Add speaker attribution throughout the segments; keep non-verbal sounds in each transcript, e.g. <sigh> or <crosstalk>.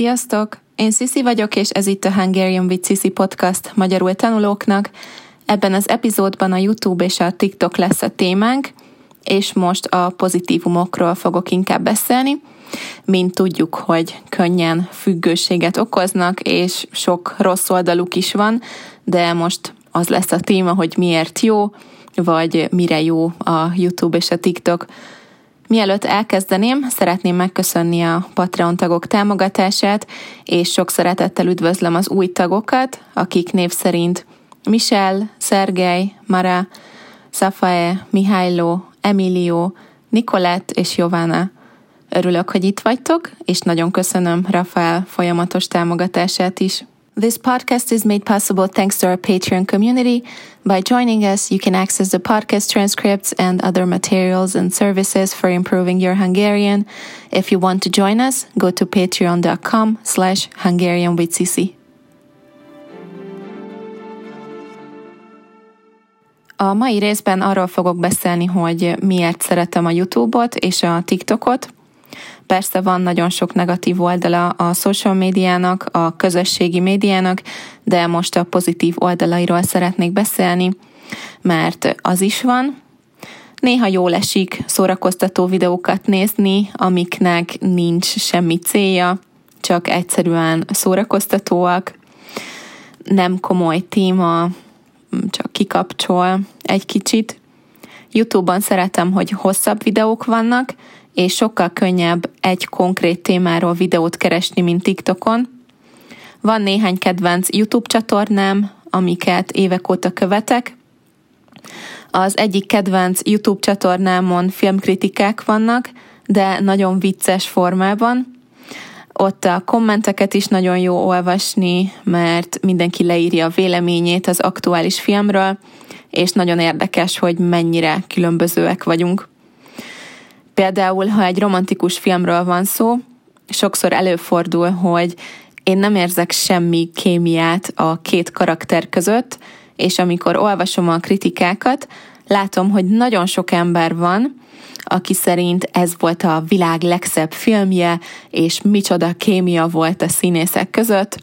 Speaker 1: Sziasztok! Én Sisi vagyok, és ez itt a Hungarian with Sisi podcast magyarul tanulóknak. Ebben az epizódban a YouTube és a TikTok lesz a témánk, és most a pozitívumokról fogok inkább beszélni. Mint tudjuk, hogy könnyen függőséget okoznak, és sok rossz oldaluk is van, de most az lesz a téma, hogy miért jó, vagy mire jó a YouTube és a TikTok. Mielőtt elkezdeném, szeretném megköszönni a Patreon tagok támogatását, és sok szeretettel üdvözlöm az új tagokat, akik név szerint Michel, Szergej, Mara, Szafae, Mihailo, Emilio, Nikolett és Jovana. Örülök, hogy itt vagytok, és nagyon köszönöm Rafael folyamatos támogatását is. This podcast is made possible thanks to our Patreon community. By joining us, you can access the podcast transcripts and other materials and services for improving your Hungarian. If you want to join us, go to patreon.com slash Hungarian with Cici. A mai részben arról fogok beszélni, hogy miért szeretem a YouTube-ot és a TikTokot, Persze van nagyon sok negatív oldala a social médiának, a közösségi médiának, de most a pozitív oldalairól szeretnék beszélni, mert az is van. Néha jól esik szórakoztató videókat nézni, amiknek nincs semmi célja, csak egyszerűen szórakoztatóak, nem komoly téma, csak kikapcsol egy kicsit. YouTube-ban szeretem, hogy hosszabb videók vannak, és sokkal könnyebb egy konkrét témáról videót keresni, mint TikTokon. Van néhány kedvenc YouTube csatornám, amiket évek óta követek. Az egyik kedvenc YouTube csatornámon filmkritikák vannak, de nagyon vicces formában. Ott a kommenteket is nagyon jó olvasni, mert mindenki leírja a véleményét az aktuális filmről, és nagyon érdekes, hogy mennyire különbözőek vagyunk. Például, ha egy romantikus filmről van szó, sokszor előfordul, hogy én nem érzek semmi kémiát a két karakter között, és amikor olvasom a kritikákat, látom, hogy nagyon sok ember van, aki szerint ez volt a világ legszebb filmje, és micsoda kémia volt a színészek között.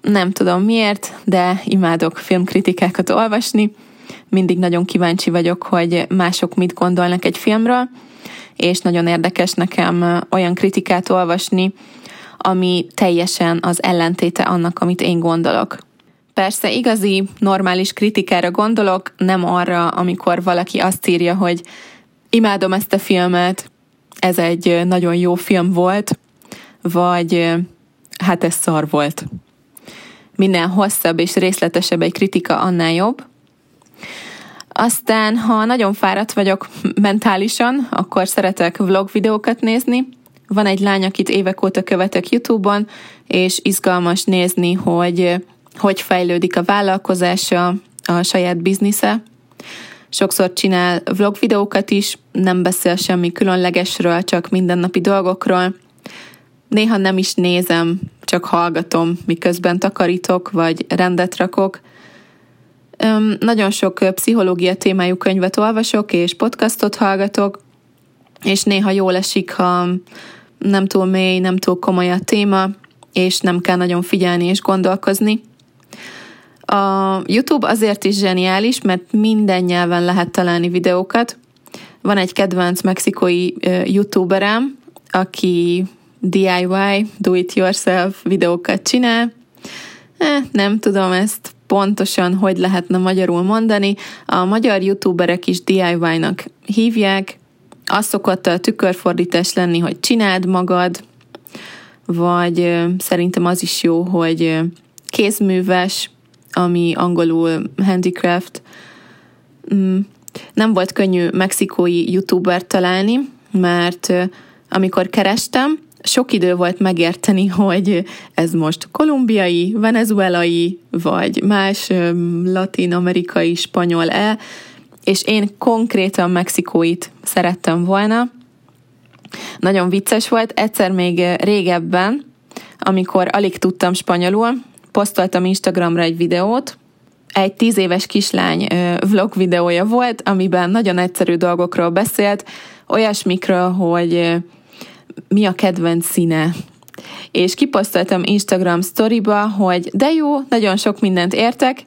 Speaker 1: Nem tudom miért, de imádok filmkritikákat olvasni. Mindig nagyon kíváncsi vagyok, hogy mások mit gondolnak egy filmről, és nagyon érdekes nekem olyan kritikát olvasni, ami teljesen az ellentéte annak, amit én gondolok. Persze igazi, normális kritikára gondolok, nem arra, amikor valaki azt írja, hogy imádom ezt a filmet, ez egy nagyon jó film volt, vagy hát ez szar volt. Minél hosszabb és részletesebb egy kritika, annál jobb. Aztán, ha nagyon fáradt vagyok mentálisan, akkor szeretek vlog videókat nézni. Van egy lány, akit évek óta követek YouTube-on, és izgalmas nézni, hogy hogy fejlődik a vállalkozása, a saját biznisze. Sokszor csinál vlog videókat is, nem beszél semmi különlegesről, csak mindennapi dolgokról. Néha nem is nézem, csak hallgatom, miközben takarítok, vagy rendet rakok – nagyon sok pszichológia témájú könyvet olvasok, és podcastot hallgatok, és néha jól esik, ha nem túl mély, nem túl komoly a téma, és nem kell nagyon figyelni és gondolkozni. A YouTube azért is zseniális, mert minden nyelven lehet találni videókat. Van egy kedvenc mexikói youtuberem, aki DIY, do-it-yourself videókat csinál. Eh, nem tudom ezt pontosan hogy lehetne magyarul mondani. A magyar youtuberek is DIY-nak hívják. Az szokott a tükörfordítás lenni, hogy csináld magad, vagy szerintem az is jó, hogy kézműves, ami angolul handicraft. Mm, nem volt könnyű mexikói youtuber találni, mert amikor kerestem, sok idő volt megérteni, <laughs> hogy ez most kolumbiai, venezuelai, vagy más latin-amerikai, spanyol-e, és én konkrétan mexikóit szerettem volna. Nagyon vicces volt, egyszer még régebben, amikor alig tudtam spanyolul, posztoltam Instagramra egy videót, egy tíz éves kislány vlog videója volt, amiben nagyon egyszerű dolgokról beszélt, olyasmikről, hogy mi a kedvenc színe, és kiposztoltam Instagram storyba, hogy de jó, nagyon sok mindent értek,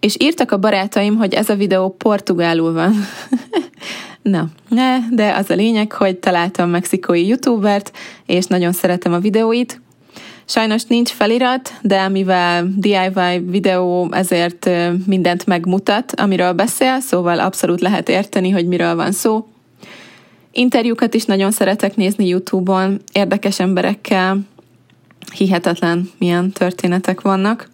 Speaker 1: és írtak a barátaim, hogy ez a videó portugálul van. <laughs> Na, ne, de az a lényeg, hogy találtam mexikói youtubert, és nagyon szeretem a videóit. Sajnos nincs felirat, de mivel DIY videó, ezért mindent megmutat, amiről beszél, szóval abszolút lehet érteni, hogy miről van szó. Interjúkat is nagyon szeretek nézni YouTube-on, érdekes emberekkel, hihetetlen milyen történetek vannak.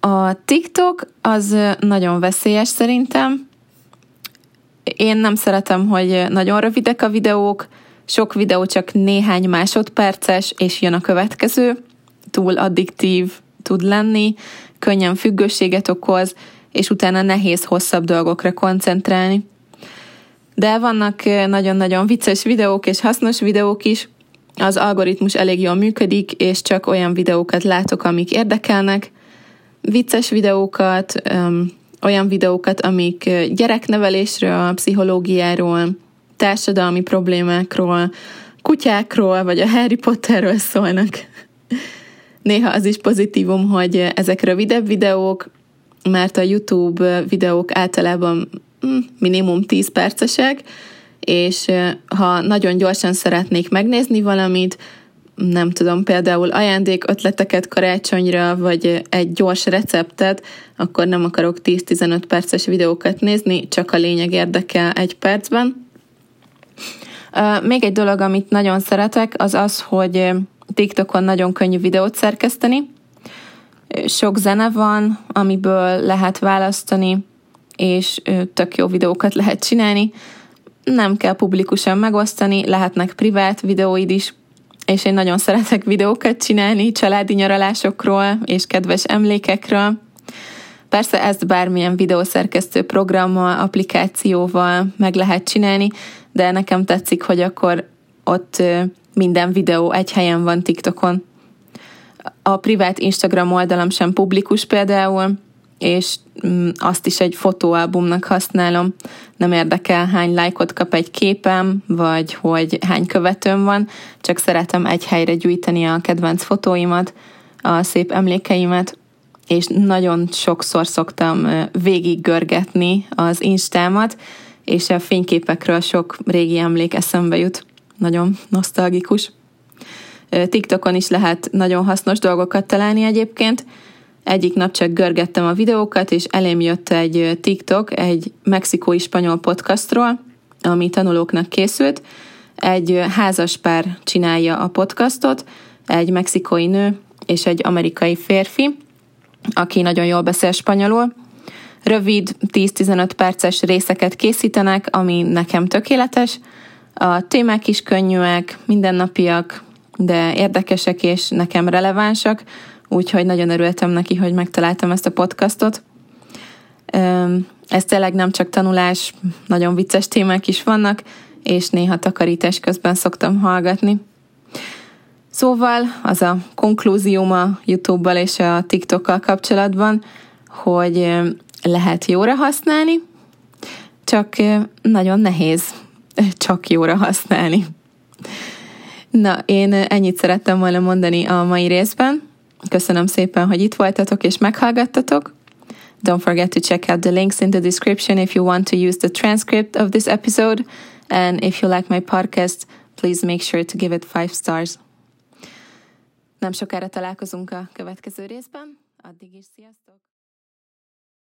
Speaker 1: A TikTok az nagyon veszélyes szerintem. Én nem szeretem, hogy nagyon rövidek a videók, sok videó csak néhány másodperces, és jön a következő. Túl addiktív tud lenni, könnyen függőséget okoz, és utána nehéz hosszabb dolgokra koncentrálni. De vannak nagyon-nagyon vicces videók és hasznos videók is. Az algoritmus elég jól működik, és csak olyan videókat látok, amik érdekelnek. Vicces videókat, olyan videókat, amik gyereknevelésről, pszichológiáról, társadalmi problémákról, kutyákról, vagy a Harry Potterről szólnak. Néha az is pozitívum, hogy ezek rövidebb videók, mert a YouTube videók általában mm, minimum 10 percesek, és ha nagyon gyorsan szeretnék megnézni valamit, nem tudom, például ajándék ötleteket karácsonyra, vagy egy gyors receptet, akkor nem akarok 10-15 perces videókat nézni, csak a lényeg érdekel egy percben. Még egy dolog, amit nagyon szeretek, az az, hogy TikTokon nagyon könnyű videót szerkeszteni. Sok zene van, amiből lehet választani, és tök jó videókat lehet csinálni. Nem kell publikusan megosztani, lehetnek privát videóid is, és én nagyon szeretek videókat csinálni családi nyaralásokról és kedves emlékekről. Persze ezt bármilyen videószerkesztő programmal, applikációval meg lehet csinálni, de nekem tetszik, hogy akkor ott minden videó egy helyen van TikTokon. A privát Instagram oldalam sem publikus például, és mm, azt is egy fotóalbumnak használom. Nem érdekel, hány lájkot kap egy képem, vagy hogy hány követőm van, csak szeretem egy helyre gyűjteni a kedvenc fotóimat, a szép emlékeimet, és nagyon sokszor szoktam végiggörgetni az instámat, és a fényképekről sok régi emlék eszembe jut. Nagyon nosztalgikus. TikTokon is lehet nagyon hasznos dolgokat találni egyébként. Egyik nap csak görgettem a videókat, és elém jött egy TikTok egy mexikói spanyol podcastról, ami tanulóknak készült. Egy házas pár csinálja a podcastot, egy mexikói nő és egy amerikai férfi, aki nagyon jól beszél spanyolul, Rövid, 10-15 perces részeket készítenek, ami nekem tökéletes. A témák is könnyűek, mindennapiak, de érdekesek és nekem relevánsak, úgyhogy nagyon örültem neki, hogy megtaláltam ezt a podcastot. Ez tényleg nem csak tanulás, nagyon vicces témák is vannak, és néha takarítás közben szoktam hallgatni. Szóval az a konklúzióm a YouTube-bal és a TikTokkal kapcsolatban, hogy lehet jóra használni, csak nagyon nehéz csak jóra használni. Na, én ennyit szerettem volna mondani a mai részben. Köszönöm szépen, hogy itt voltatok és meghallgattatok. Don't forget to check out the links in the description if you want to use the transcript of this episode. And if you like my podcast, please make sure to give it five stars. Nem sokára találkozunk a következő részben. Addig is sziasztok!